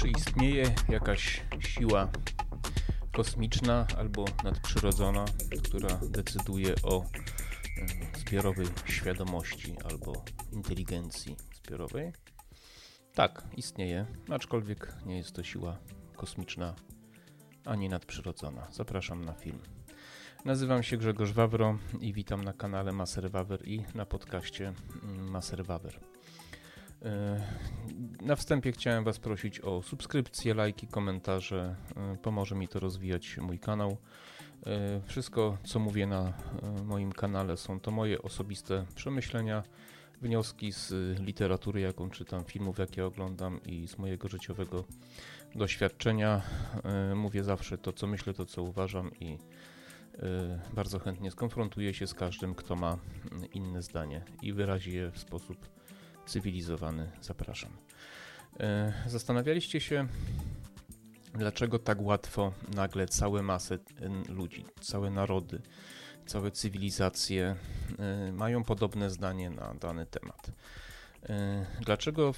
Czy istnieje jakaś siła kosmiczna albo nadprzyrodzona, która decyduje o e, zbiorowej świadomości albo inteligencji zbiorowej? Tak, istnieje, aczkolwiek nie jest to siła kosmiczna ani nadprzyrodzona. Zapraszam na film. Nazywam się Grzegorz Wawro i witam na kanale Maser Wawer i na podcaście mm, Maser Wawer. E, na wstępie chciałem Was prosić o subskrypcję, lajki, komentarze. E, pomoże mi to rozwijać mój kanał. E, wszystko, co mówię na moim kanale, są to moje osobiste przemyślenia, wnioski z literatury, jaką czytam, filmów, jakie oglądam i z mojego życiowego doświadczenia. Mówię zawsze to, co myślę, to, co uważam i bardzo chętnie skonfrontuję się z każdym, kto ma inne zdanie i wyrazi je w sposób cywilizowany. Zapraszam. E, zastanawialiście się, dlaczego tak łatwo nagle całe masy ludzi, całe narody, całe cywilizacje e, mają podobne zdanie na dany temat. E, dlaczego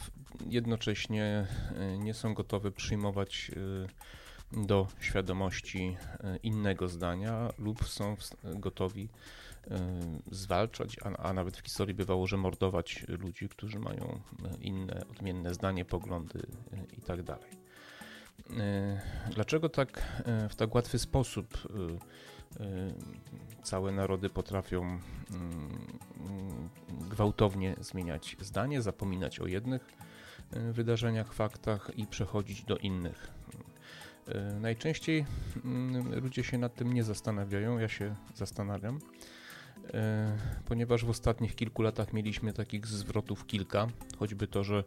jednocześnie nie są gotowe przyjmować do świadomości innego zdania lub są gotowi zwalczać, a, a, nawet w historii bywało, że mordować ludzi, którzy mają inne, odmienne zdanie, poglądy y, i tak. Y, dlaczego tak w tak łatwy sposób całe narody potrafią gwałtownie zmieniać zdanie, zapominać o jednych wydarzeniach, faktach i przechodzić do innych? Najczęściej ludzie się nad tym nie zastanawiają, ja się zastanawiam. E, ponieważ w ostatnich kilku latach mieliśmy takich zwrotów kilka, choćby to, że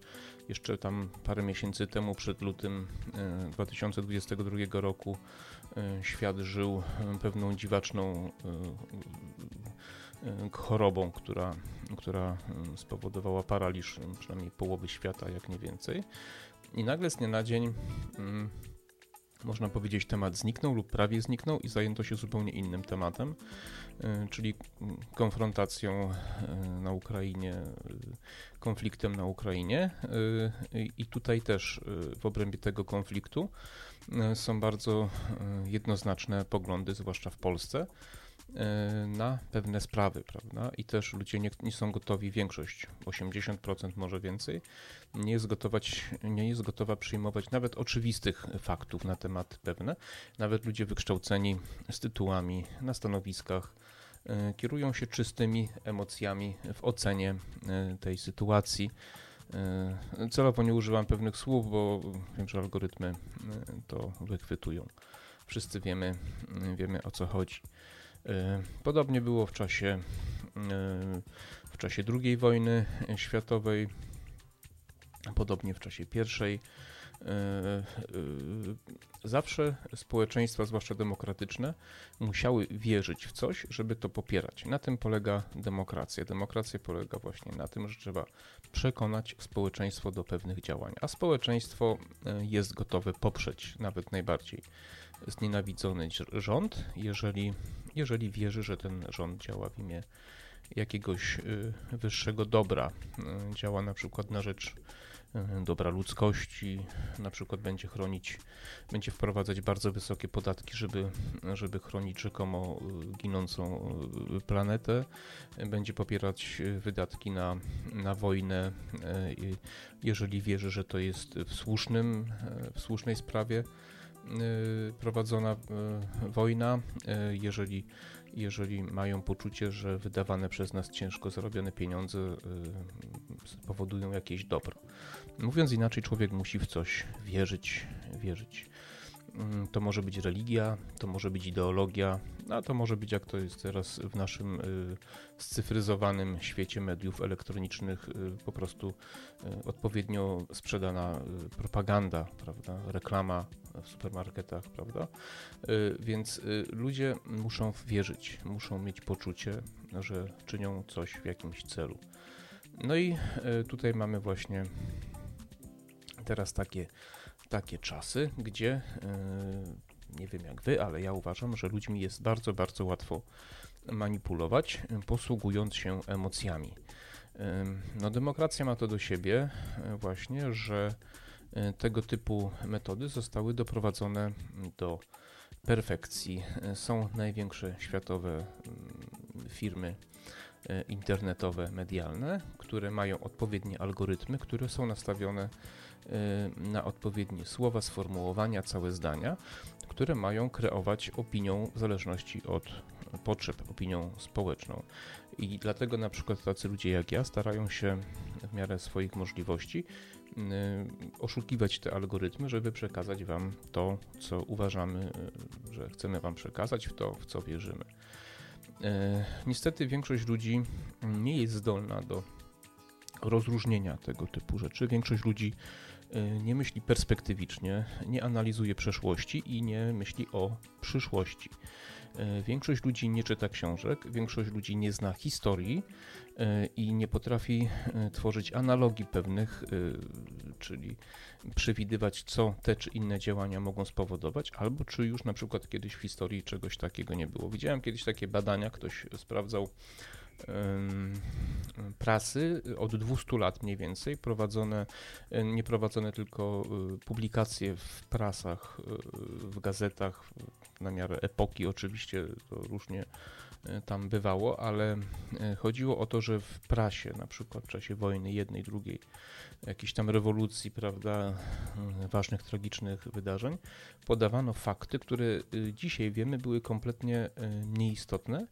jeszcze tam parę miesięcy temu, przed lutym 2022 e, roku, e, świat żył pewną dziwaczną chorobą, która, która spowodowała paraliż przynajmniej połowy świata, jak nie więcej. I nagle z dnia na dzień mm, można powiedzieć, temat zniknął lub prawie zniknął i zajęto się zupełnie innym tematem, e, czyli konfrontacją e, na Ukrainie, e, konfliktem na Ukrainie. I tutaj też w obrębie tego konfliktu są bardzo jednoznaczne poglądy, zwłaszcza w Polsce. E, na pewne sprawy, prawda? I też ludzie nie, nie, są gotowi, większość, 80% może więcej, nie jest, gotować, nie jest gotowa przyjmować nawet oczywistych faktów na temat pewne. Nawet ludzie wykształceni z tytułami na stanowiskach e, kierują się czystymi emocjami w ocenie e, tej sytuacji. Celowo nie używam pewnych słów, bo wiem, że algorytmy to wychwytują. Wszyscy wiemy, wiemy o co chodzi. E, podobnie było w czasie, e, w czasie II wojny światowej, podobnie w czasie pierwszej. E, zawsze społeczeństwa, zwłaszcza demokratyczne, musiały wierzyć w coś, żeby to popierać. Na tym polega demokracja. Demokracja polega właśnie na tym, że trzeba przekonać społeczeństwo do pewnych działań, a społeczeństwo jest gotowe poprzeć nawet najbardziej znienawidzony rząd, jeżeli, jeżeli wierzy, że ten rząd działa w imię jakiegoś y, wyższego dobra. Y, działa na przykład na rzecz y, dobra ludzkości, na przykład będzie chronić, będzie wprowadzać bardzo wysokie podatki, żeby, żeby chronić rzekomo ginącą planetę, będzie popierać wydatki na, na wojnę, jeżeli wierzy, że to jest w słusznym, w słusznej sprawie. Y, prowadzona y, wojna, y, jeżeli, jeżeli mają poczucie, że wydawane przez nas ciężko zarobione pieniądze powodują jakieś dobro. Mówiąc inaczej, człowiek musi w coś wierzyć, wierzyć. Mm, to może być religia, to może być ideologia, a to może być, jak to jest teraz w naszym scyfryzowanym świecie mediów elektronicznych, po prostu odpowiednio sprzedana propaganda, prawda, reklama w supermarketach, prawda. Więc ludzie muszą wierzyć, muszą mieć poczucie, że czynią coś w jakimś celu. No i tutaj mamy właśnie teraz takie takie czasy, gdzie nie wiem jak wy, ale ja uważam, że ludźmi jest bardzo, bardzo łatwo manipulować, posługując się emocjami. No, demokracja ma to do siebie, właśnie, że tego typu metody zostały doprowadzone do perfekcji. Są największe światowe mm, firmy e, internetowe, medialne, które mają odpowiednie algorytmy, które są nastawione e, na odpowiednie słowa, sformułowania, całe zdania, które mają kreować opinią w zależności od potrzeb, opinią społeczną. I dlatego na przykład tacy ludzie jak ja starają się w miarę swoich możliwości oszukiwać te algorytmy, żeby przekazać Wam to, co uważamy, y, że chcemy Wam przekazać, w to, w co wierzymy. Y, niestety większość ludzi nie jest zdolna do rozróżnienia tego typu rzeczy. Większość ludzi nie myśli perspektywicznie, nie analizuje przeszłości i nie myśli o przyszłości. Większość ludzi nie czyta książek, większość ludzi nie zna historii, E, i nie potrafi e, tworzyć analogii pewnych, e, czyli przewidywać, co te czy inne działania mogą spowodować, albo czy już na przykład kiedyś w historii czegoś takiego nie było. Widziałem kiedyś takie badania, ktoś sprawdzał prasy od 200 lat mniej więcej, prowadzone, nie prowadzone tylko publikacje w prasach, w gazetach na miarę epoki oczywiście, to różnie tam bywało, ale chodziło o to, że w prasie, na przykład w czasie wojny jednej, drugiej, jakiejś tam rewolucji, prawda, ważnych, tragicznych wydarzeń, podawano fakty, które dzisiaj wiemy były kompletnie nieistotne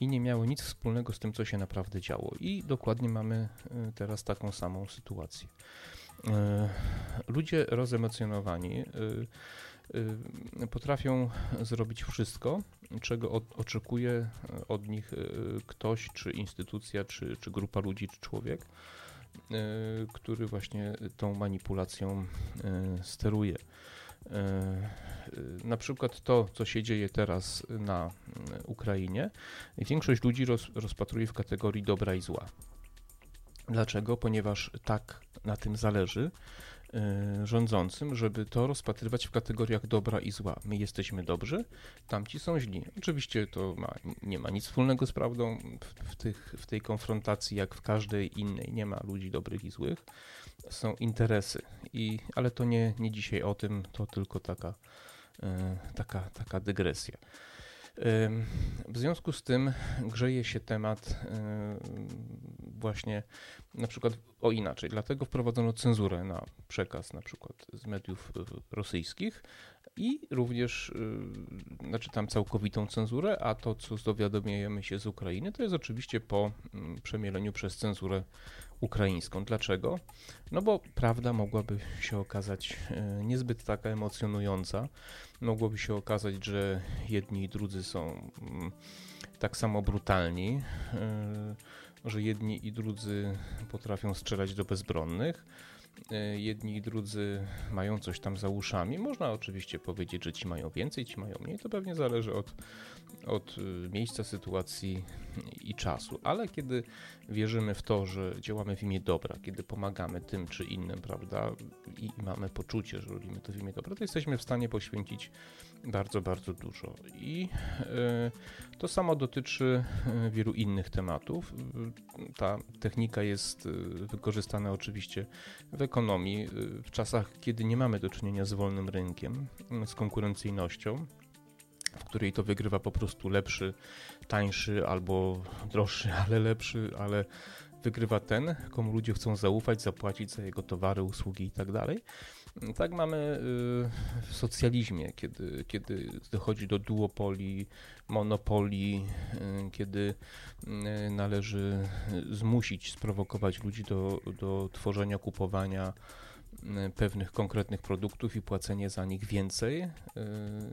i nie miały nic wspólnego z tym, co się naprawdę działo. I dokładnie mamy teraz taką samą sytuację. Ludzie rozemocjonowani Y, potrafią zrobić wszystko, czego oczekuje e, od nich e, ktoś, czy instytucja, czy, czy grupa ludzi, czy człowiek, e, który właśnie tą manipulacją steruje. Na przykład to, co się dzieje teraz na Ukrainie, większość ludzi roz, rozpatruje w kategorii dobra i zła. Dlaczego? Ponieważ tak na tym zależy, Y, rządzącym, żeby to rozpatrywać w kategoriach dobra i zła. My jesteśmy dobrzy, tamci są źli. Oczywiście to ma, nie ma nic wspólnego z prawdą w, w, tych, w tej konfrontacji, jak w każdej innej. Nie ma ludzi dobrych i złych. Są interesy, I, ale to nie, nie dzisiaj o tym, to tylko taka, y, taka, taka dygresja. W związku z tym grzeje się temat właśnie na przykład o inaczej. Dlatego wprowadzono cenzurę na przekaz na przykład z mediów rosyjskich i również, znaczy tam całkowitą cenzurę, a to, co dowiadujemy się z Ukrainy, to jest oczywiście po przemieleniu przez cenzurę ukraińską. Dlaczego? No bo prawda mogłaby się okazać e, niezbyt taka emocjonująca. Mogłoby się okazać, że jedni i drudzy są mm, tak samo brutalni, e, że jedni i drudzy potrafią strzelać do bezbronnych. E, jedni i drudzy mają coś tam za uszami. Można oczywiście powiedzieć, że ci mają więcej, ci mają mniej. To pewnie zależy od, od y, miejsca, sytuacji i czasu. Ale kiedy wierzymy w to, że działamy w imię dobra, kiedy pomagamy tym czy innym, prawda, i mamy poczucie, że robimy to w imię dobra, to jesteśmy w stanie poświęcić bardzo, bardzo dużo. I y, to samo dotyczy y, wielu innych tematów. Ta technika jest wykorzystana oczywiście w ekonomii w czasach, kiedy nie mamy do czynienia z wolnym rynkiem, z konkurencyjnością w której to wygrywa po prostu lepszy, tańszy albo droższy, ale lepszy, ale wygrywa ten, komu ludzie chcą zaufać, zapłacić za jego towary, usługi i tak mamy y, w socjalizmie, kiedy, kiedy dochodzi do duopolii, monopolii, y, kiedy y, należy zmusić, sprowokować ludzi do, do tworzenia, kupowania pewnych konkretnych produktów i płacenie za nich więcej.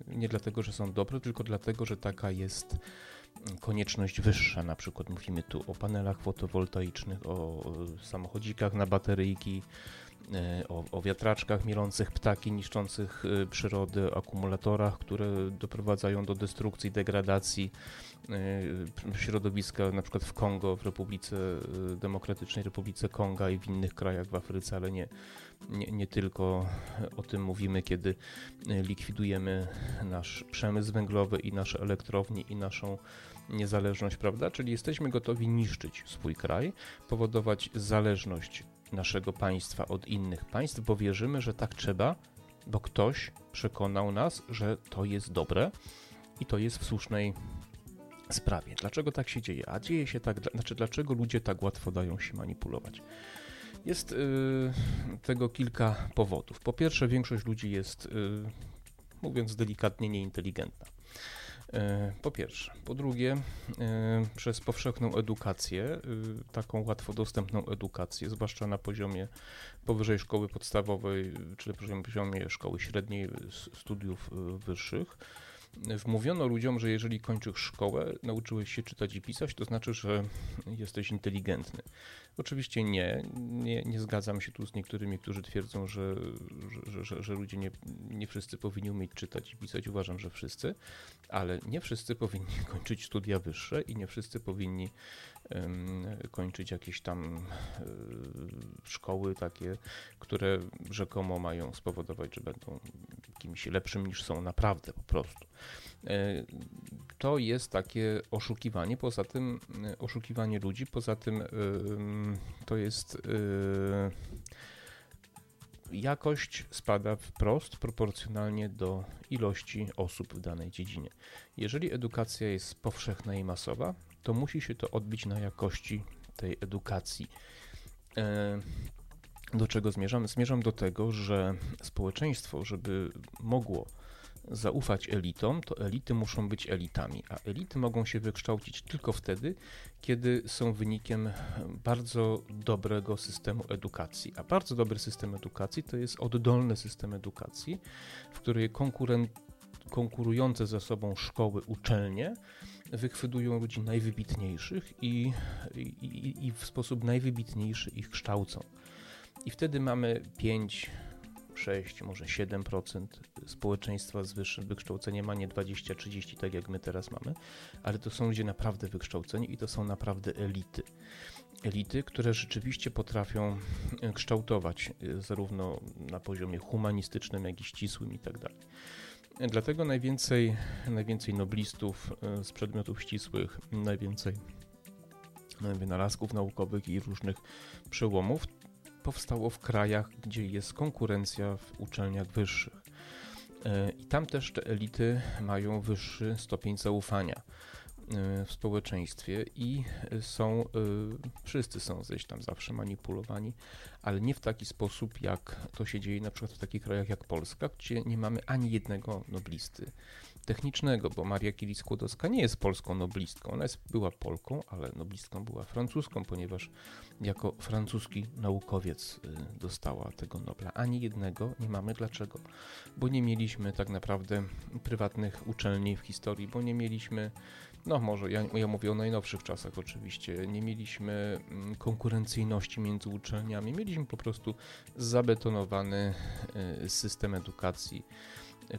Nie dlatego, że są dobre, tylko dlatego, że taka jest konieczność wyższa. Na przykład mówimy tu o panelach fotowoltaicznych, o samochodzikach na bateryjki, o, o wiatraczkach mielących ptaki, niszczących przyrodę, akumulatorach, które doprowadzają do destrukcji, degradacji środowiska, na przykład w Kongo, w Republice Demokratycznej Republice Konga i w innych krajach w Afryce, ale nie nie, nie tylko o tym mówimy, kiedy likwidujemy nasz przemysł węglowy i nasze elektrownie i naszą niezależność, prawda? Czyli jesteśmy gotowi niszczyć swój kraj, powodować zależność naszego państwa od innych państw, bo wierzymy, że tak trzeba, bo ktoś przekonał nas, że to jest dobre i to jest w słusznej sprawie. Dlaczego tak się dzieje? A dzieje się tak, znaczy dlaczego ludzie tak łatwo dają się manipulować? Jest y, tego kilka powodów. Po pierwsze, większość ludzi jest, y, mówiąc delikatnie, nieinteligentna. Y, po pierwsze. Po drugie, y, przez powszechną edukację, y, taką łatwo dostępną edukację, zwłaszcza na poziomie powyżej szkoły podstawowej, czy na poziomie szkoły średniej, studiów wyższych, wmówiono ludziom, że jeżeli kończysz szkołę, nauczyłeś się czytać i pisać, to znaczy, że jesteś inteligentny. Oczywiście nie, nie, nie zgadzam się tu z niektórymi, którzy twierdzą, że, że, że, że ludzie nie, nie wszyscy powinni umieć czytać i pisać. Uważam, że wszyscy, ale nie wszyscy powinni kończyć studia wyższe i nie wszyscy powinni kończyć jakieś tam e, szkoły takie, które rzekomo mają spowodować, że będą kimś lepszym niż są naprawdę po prostu. E, to jest takie oszukiwanie, poza tym e, oszukiwanie ludzi, poza tym to jest jakość spada wprost proporcjonalnie do ilości osób w danej dziedzinie. Jeżeli edukacja jest powszechna i masowa, to musi się to odbić na jakości tej edukacji. E, do czego zmierzam? Zmierzam do tego, że społeczeństwo, żeby mogło zaufać elitom, to elity muszą być elitami, a elity mogą się wykształcić tylko wtedy, kiedy są wynikiem bardzo dobrego systemu edukacji. A bardzo dobry system edukacji to jest oddolny system edukacji, w której konkurujące ze sobą szkoły, uczelnie wychwytują ludzi najwybitniejszych i, i, i w sposób najwybitniejszy ich kształcą. I wtedy mamy 5, 6, może 7% społeczeństwa z wyższym wykształceniem, a nie 20-30, tak jak my teraz mamy, ale to są ludzie naprawdę wykształceni i to są naprawdę elity. Elity, które rzeczywiście potrafią kształtować zarówno na poziomie humanistycznym, jak i ścisłym i tak dalej. Dlatego najwięcej, najwięcej noblistów e, z przedmiotów ścisłych, najwięcej wynalazków naukowych i różnych przełomów powstało w krajach, gdzie jest konkurencja w uczelniach wyższych. E, I tam też te elity mają wyższy stopień zaufania. Y, w społeczeństwie i są, y, wszyscy są gdzieś tam zawsze manipulowani, ale nie w taki sposób, jak to się dzieje na przykład w takich krajach jak Polska, gdzie nie mamy ani jednego noblisty technicznego, bo Maria Curie-Skłodowska nie jest polską noblistką. Ona jest, była Polką, ale noblistką była francuską, ponieważ jako francuski naukowiec y, dostała tego Nobla. Ani jednego nie mamy. Dlaczego? Bo nie mieliśmy tak naprawdę prywatnych uczelni w historii, bo nie mieliśmy no może, ja, ja mówię o najnowszych czasach oczywiście. Nie mieliśmy mm, konkurencyjności między uczelniami, mieliśmy po prostu zabetonowany e, system edukacji,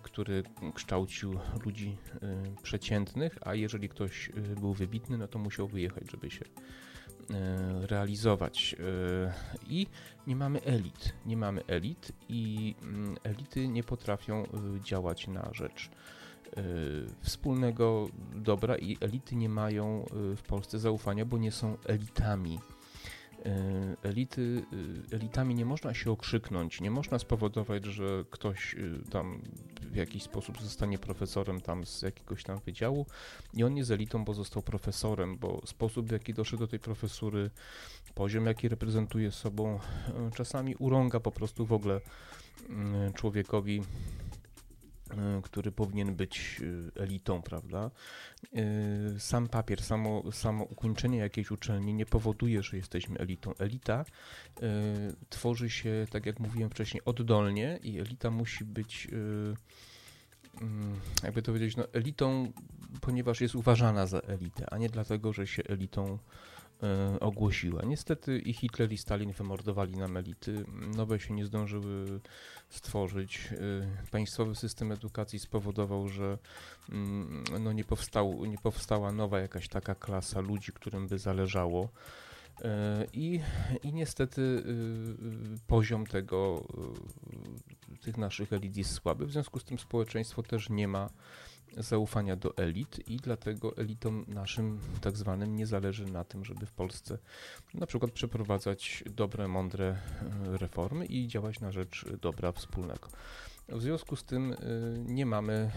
który kształcił ludzi e, przeciętnych, a jeżeli ktoś był wybitny, no to musiał wyjechać, żeby się realizować. I nie mamy elit. Nie mamy elit i mm, elity nie potrafią działać na rzecz wspólnego dobra i elity nie mają w Polsce zaufania, bo nie są elitami. Y, elity, elitami nie można się okrzyknąć, nie można spowodować, że ktoś tam w jakiś sposób zostanie profesorem tam z jakiegoś tam wydziału i on jest elitą, bo został profesorem, bo sposób w jaki doszedł do tej profesury, poziom jaki reprezentuje sobą, czasami urąga po prostu w ogóle człowiekowi E, który powinien być e, elitą, prawda? E, sam papier, samo, samo ukończenie jakiejś uczelni nie powoduje, że jesteśmy elitą. Elita tworzy się, tak jak mówiłem wcześniej, oddolnie i elita musi być mm, jakby to powiedzieć, no, elitą, ponieważ jest uważana za elitę, a nie dlatego, że się elitą E, ogłosiła. Niestety i Hitler i Stalin wymordowali nam elity. Nowe się nie zdążyły stworzyć. E, państwowy system edukacji spowodował, że mm, no nie, powstał, nie powstała nowa jakaś taka klasa ludzi, którym by zależało. E, I, I niestety poziom tego, tych naszych elit jest słaby, w związku z tym społeczeństwo też nie ma zaufania do elit i dlatego elitom naszym tak zwanym nie zależy na tym, żeby w Polsce na przykład przeprowadzać dobre, mądre e, reformy i działać na rzecz dobra wspólnego. W związku z tym nie mamy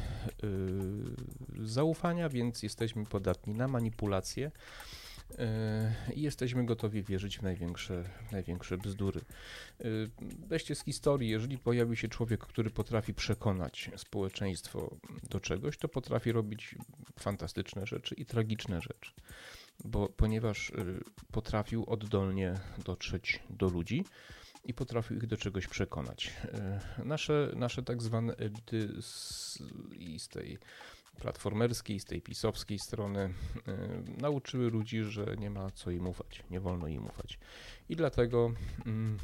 zaufania, więc jesteśmy podatni na manipulacje E, i jesteśmy gotowi wierzyć w największe, największe bzdury. E, weźcie z historii, jeżeli pojawi się człowiek, który potrafi przekonać społeczeństwo do czegoś, to potrafi robić fantastyczne rzeczy i tragiczne rzeczy, bo ponieważ e, potrafił oddolnie dotrzeć do ludzi, i potrafił ich do czegoś przekonać. Nasze, nasze tak zwane elity z, z tej platformerskiej, z tej pisowskiej strony e, nauczyły ludzi, że nie ma co im ufać, nie wolno im ufać. I dlatego mm,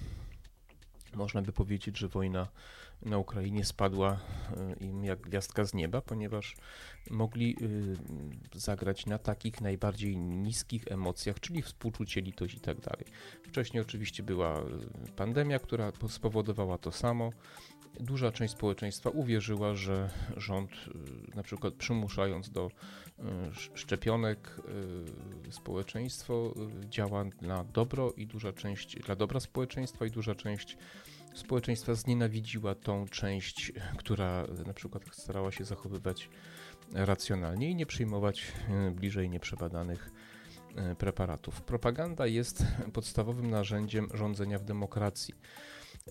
można by powiedzieć, że wojna na Ukrainie spadła e, im jak gwiazdka z nieba, ponieważ mogli y, zagrać na takich najbardziej niskich emocjach, czyli współczucie, litość i tak dalej. Wcześniej oczywiście była y, pandemia, która spowodowała to samo duża część społeczeństwa uwierzyła, że rząd, y, na przykład przymuszając do y, szczepionek, y, społeczeństwo działa na dobro i duża część dla dobra społeczeństwa i duża część społeczeństwa znienawidziła tą część, która na przykład starała się zachowywać racjonalnie i nie przyjmować bliżej nieprzebadanych preparatów. Propaganda jest podstawowym narzędziem rządzenia w demokracji.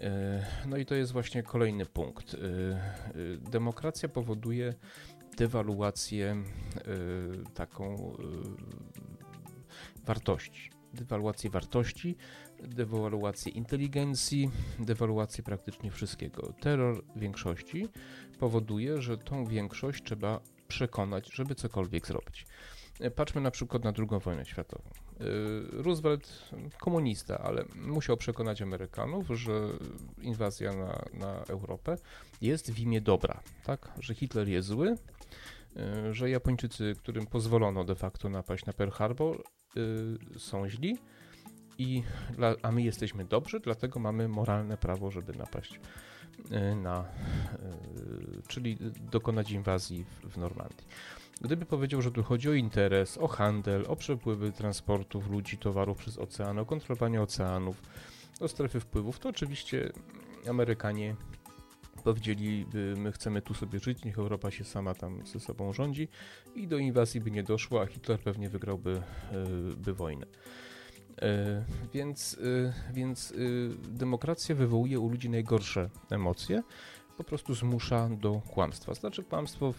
E, no i to jest właśnie kolejny punkt. E, e, demokracja powoduje dewaluację taką wartości. Dewaluację wartości, dewaluację inteligencji, dewaluację praktycznie wszystkiego. Terror większości powoduje, że tą większość trzeba przekonać, żeby cokolwiek zrobić. Patrzmy na przykład na II wojnę światową. Y, Roosevelt komunista, ale musiał przekonać Amerykanów, że inwazja na, na Europę jest w imię dobra, tak? Że Hitler jest zły, y, że Japończycy, którym pozwolono de facto napaść na Pearl Harbor, y, są źli, i a my jesteśmy dobrzy, dlatego mamy moralne prawo, żeby napaść na, czyli dokonać inwazji w, w Normandii. Gdyby powiedział, że tu chodzi o interes, o handel, o przepływy transportów ludzi, towarów przez ocean, o kontrolowanie oceanów, o strefy wpływów, to oczywiście Amerykanie powiedzieliby, my chcemy tu sobie żyć, niech Europa się sama tam ze sobą rządzi i do inwazji by nie doszło, a Hitler pewnie wygrałby e, by wojnę. E, więc, e, więc demokracja wywołuje u ludzi najgorsze emocje, po prostu zmusza do kłamstwa. Znaczy kłamstwo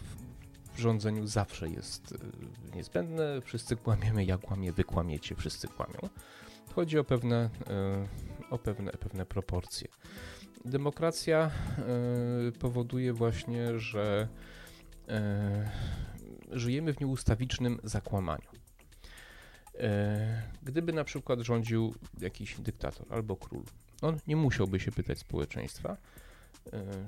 rządzeniu zawsze jest y, niezbędne. Wszyscy kłamiemy, ja kłamię, wy kłamiecie, wszyscy kłamią. Chodzi o pewne, y, o pewne, pewne proporcje. Demokracja y, powoduje właśnie, że żyjemy w nieustawicznym zakłamaniu. Gdyby na przykład rządził jakiś dyktator albo król, on nie musiałby się pytać społeczeństwa,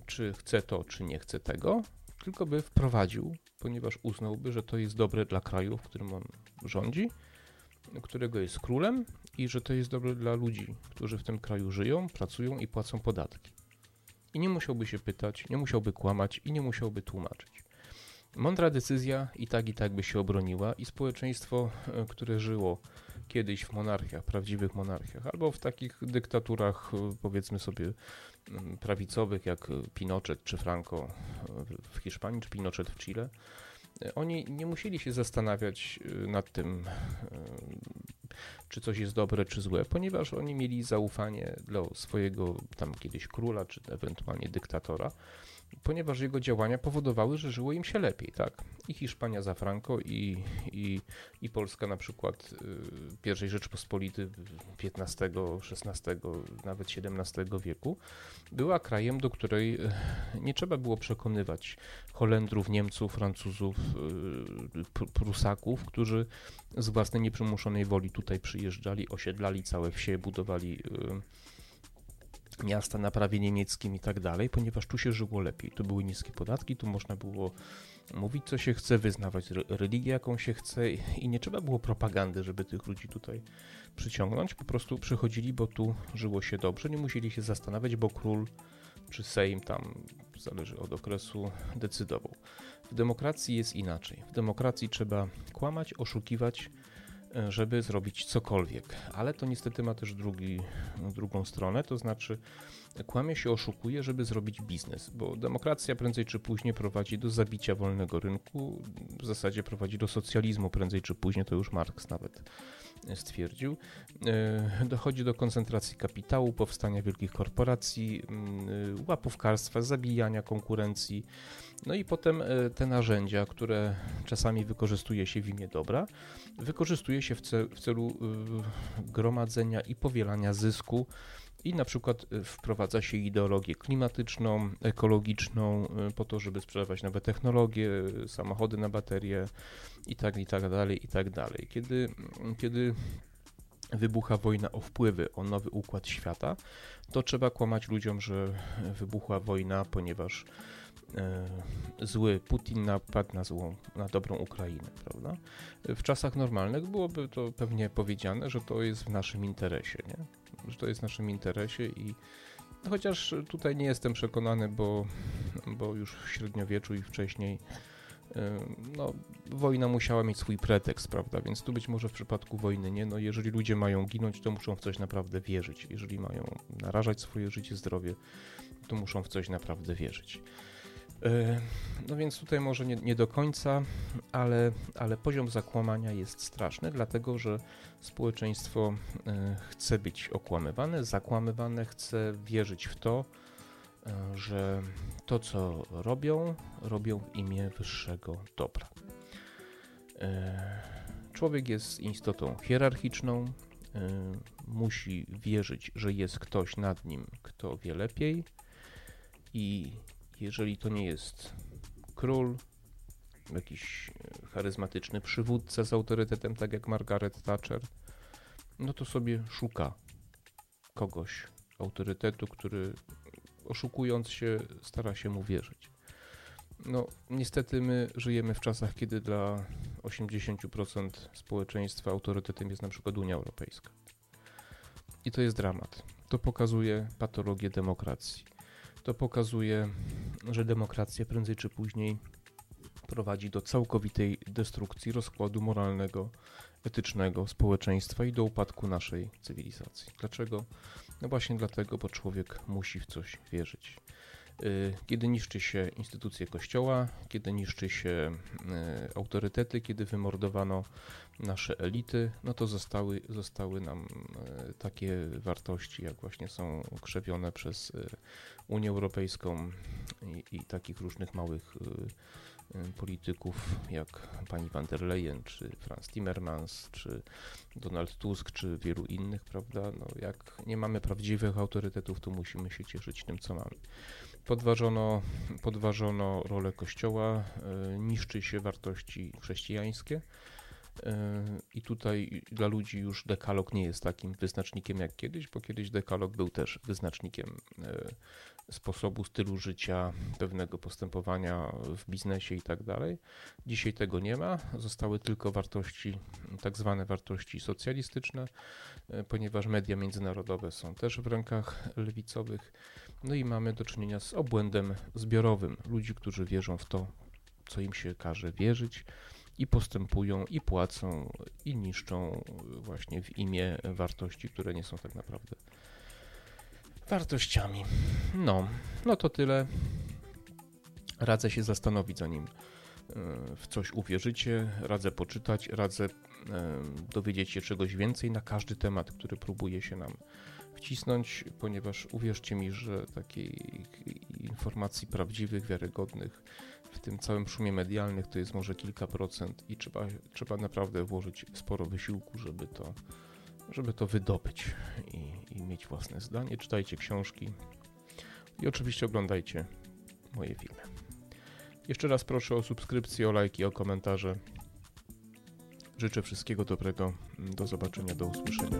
czy chce to, czy nie chce tego, tylko by wprowadził, ponieważ uznałby, że to jest dobre dla kraju, w którym on rządzi, którego jest królem i że to jest dobre dla ludzi, którzy w tym kraju żyją, pracują i płacą podatki. I nie musiałby się pytać, nie musiałby kłamać i nie musiałby tłumaczyć. Mądra decyzja i tak i tak by się obroniła i społeczeństwo, e, które żyło kiedyś w monarchiach, prawdziwych monarchiach, albo w takich dyktaturach, e, powiedzmy sobie, prawicowych, jak Pinochet czy Franco w Hiszpanii, czy Pinochet w Chile, oni nie musieli się zastanawiać nad tym, czy coś jest dobre, czy złe, ponieważ oni mieli zaufanie dla swojego tam kiedyś króla, czy ewentualnie dyktatora, ponieważ jego działania powodowały, że żyło im się lepiej, tak? I Hiszpania za Franco, i, i, i Polska na przykład y, pierwszej Rzeczpospolity XV, XVI, nawet XVII wieku była krajem, do której y, nie trzeba było przekonywać Holendrów, Niemców, Francuzów, y, Prusaków, którzy z własnej nieprzymuszonej woli tutaj przyjeżdżali, osiedlali całe wsie, budowali miasta na prawie niemieckim i tak dalej, ponieważ tu się żyło lepiej. Tu były niskie podatki, tu można było mówić co się chce, wyznawać religię jaką się chce i nie trzeba było propagandy, żeby tych ludzi tutaj przyciągnąć. Po prostu przychodzili, bo tu żyło się dobrze, nie musieli się zastanawiać, bo król czy Sejm tam zależy od okresu, decydował. W demokracji jest inaczej. W demokracji trzeba kłamać, oszukiwać, żeby zrobić cokolwiek. Ale to niestety ma też drugi, drugą stronę, to znaczy kłamie się, oszukuje, żeby zrobić biznes, bo demokracja prędzej czy później prowadzi do zabicia wolnego rynku, w zasadzie prowadzi do socjalizmu prędzej czy później, to już Marx nawet stwierdził. E, dochodzi do koncentracji kapitału, powstania wielkich korporacji, mm, łapówkarstwa, zabijania konkurencji. No i potem e, te narzędzia, które czasami wykorzystuje się w imię dobra, wykorzystuje się w, celu gromadzenia i powielania zysku i na przykład y, wprowadza się ideologię klimatyczną, ekologiczną, y, po to, żeby sprzedawać nowe technologie, samochody na baterie i tak, i tak dalej, i tak dalej. Kiedy, kiedy wybucha wojna o wpływy, o nowy układ świata, to trzeba kłamać ludziom, że wybuchła wojna, ponieważ zły Putin napadł na złą, na dobrą Ukrainę, prawda? W czasach normalnych byłoby to pewnie powiedziane, że to jest w naszym interesie, nie? Że to jest w naszym interesie i chociaż tutaj nie jestem przekonany, bo, bo już w średniowieczu i wcześniej no, wojna musiała mieć swój pretekst, prawda? Więc tu być może w przypadku wojny nie. No, jeżeli ludzie mają ginąć, to muszą w coś naprawdę wierzyć. Jeżeli mają narażać swoje życie, zdrowie, to muszą w coś naprawdę wierzyć. E, no więc tutaj może nie, nie, do końca, ale, ale poziom zakłamania jest straszny, dlatego że społeczeństwo e, chce być okłamywane, zakłamywane, chce wierzyć w to, e, że to, co robią, robią w imię wyższego dobra. Człowiek jest istotą hierarchiczną, musi wierzyć, że jest ktoś nad nim, kto wie lepiej i jeżeli to nie jest król, jakiś e, charyzmatyczny przywódca z autorytetem, tak jak Margaret Thatcher, no to sobie szuka kogoś, autorytetu, który oszukując się stara się mu wierzyć. No, niestety my żyjemy w czasach, kiedy dla 80% społeczeństwa autorytetem jest na przykład Unia Europejska. I to jest dramat. To pokazuje patologię demokracji. To pokazuje, że demokracja prędzej czy później prowadzi do całkowitej destrukcji rozkładu moralnego, etycznego społeczeństwa i do upadku naszej cywilizacji. Dlaczego? No właśnie dlatego, bo człowiek musi w coś wierzyć. Y, kiedy niszczy się instytucje kościoła, kiedy niszczy się y, autorytety, kiedy wymordowano nasze elity, no to zostały, zostały nam y, takie wartości, jak właśnie są krzewione przez Unię Europejską i, i takich różnych małych polityków jak pani van der Leyen, czy Franz Timmermans, czy Donald Tusk, czy wielu innych, prawda? No, jak nie mamy prawdziwych autorytetów, to musimy się cieszyć tym, co mamy. Podważono, podważono rolę Kościoła, e, niszczy się wartości chrześcijańskie. E, I tutaj dla ludzi już dekalog nie jest takim wyznacznikiem jak kiedyś, bo kiedyś dekalog był też wyznacznikiem e, sposobu, stylu życia, pewnego postępowania w biznesie i tak dalej. Dzisiaj tego nie ma. Zostały tylko wartości, tak zwane wartości socjalistyczne, ponieważ media międzynarodowe są też w rękach lewicowych. No i mamy do czynienia z obłędem zbiorowym ludzi, którzy wierzą w to, co im się każe wierzyć i postępują, i płacą, i niszczą właśnie w imię wartości, które nie są tak naprawdę wartościami. No, no to tyle. Radzę się zastanowić, zanim e, w coś uwierzycie, radzę poczytać, radzę e, dowiedzieć się czegoś więcej na każdy temat, który próbuje się nam wcisnąć, ponieważ uwierzcie mi, że takiej informacji prawdziwych, wiarygodnych w tym całym szumie medialnych to jest może kilka procent i trzeba, trzeba naprawdę włożyć sporo wysiłku, żeby to, żeby to wydobyć i, i mieć własne zdanie. Czytajcie książki i oczywiście oglądajcie moje filmy. Jeszcze raz proszę o subskrypcję, o lajki, o komentarze. Życzę wszystkiego dobrego. Do zobaczenia, do usłyszenia.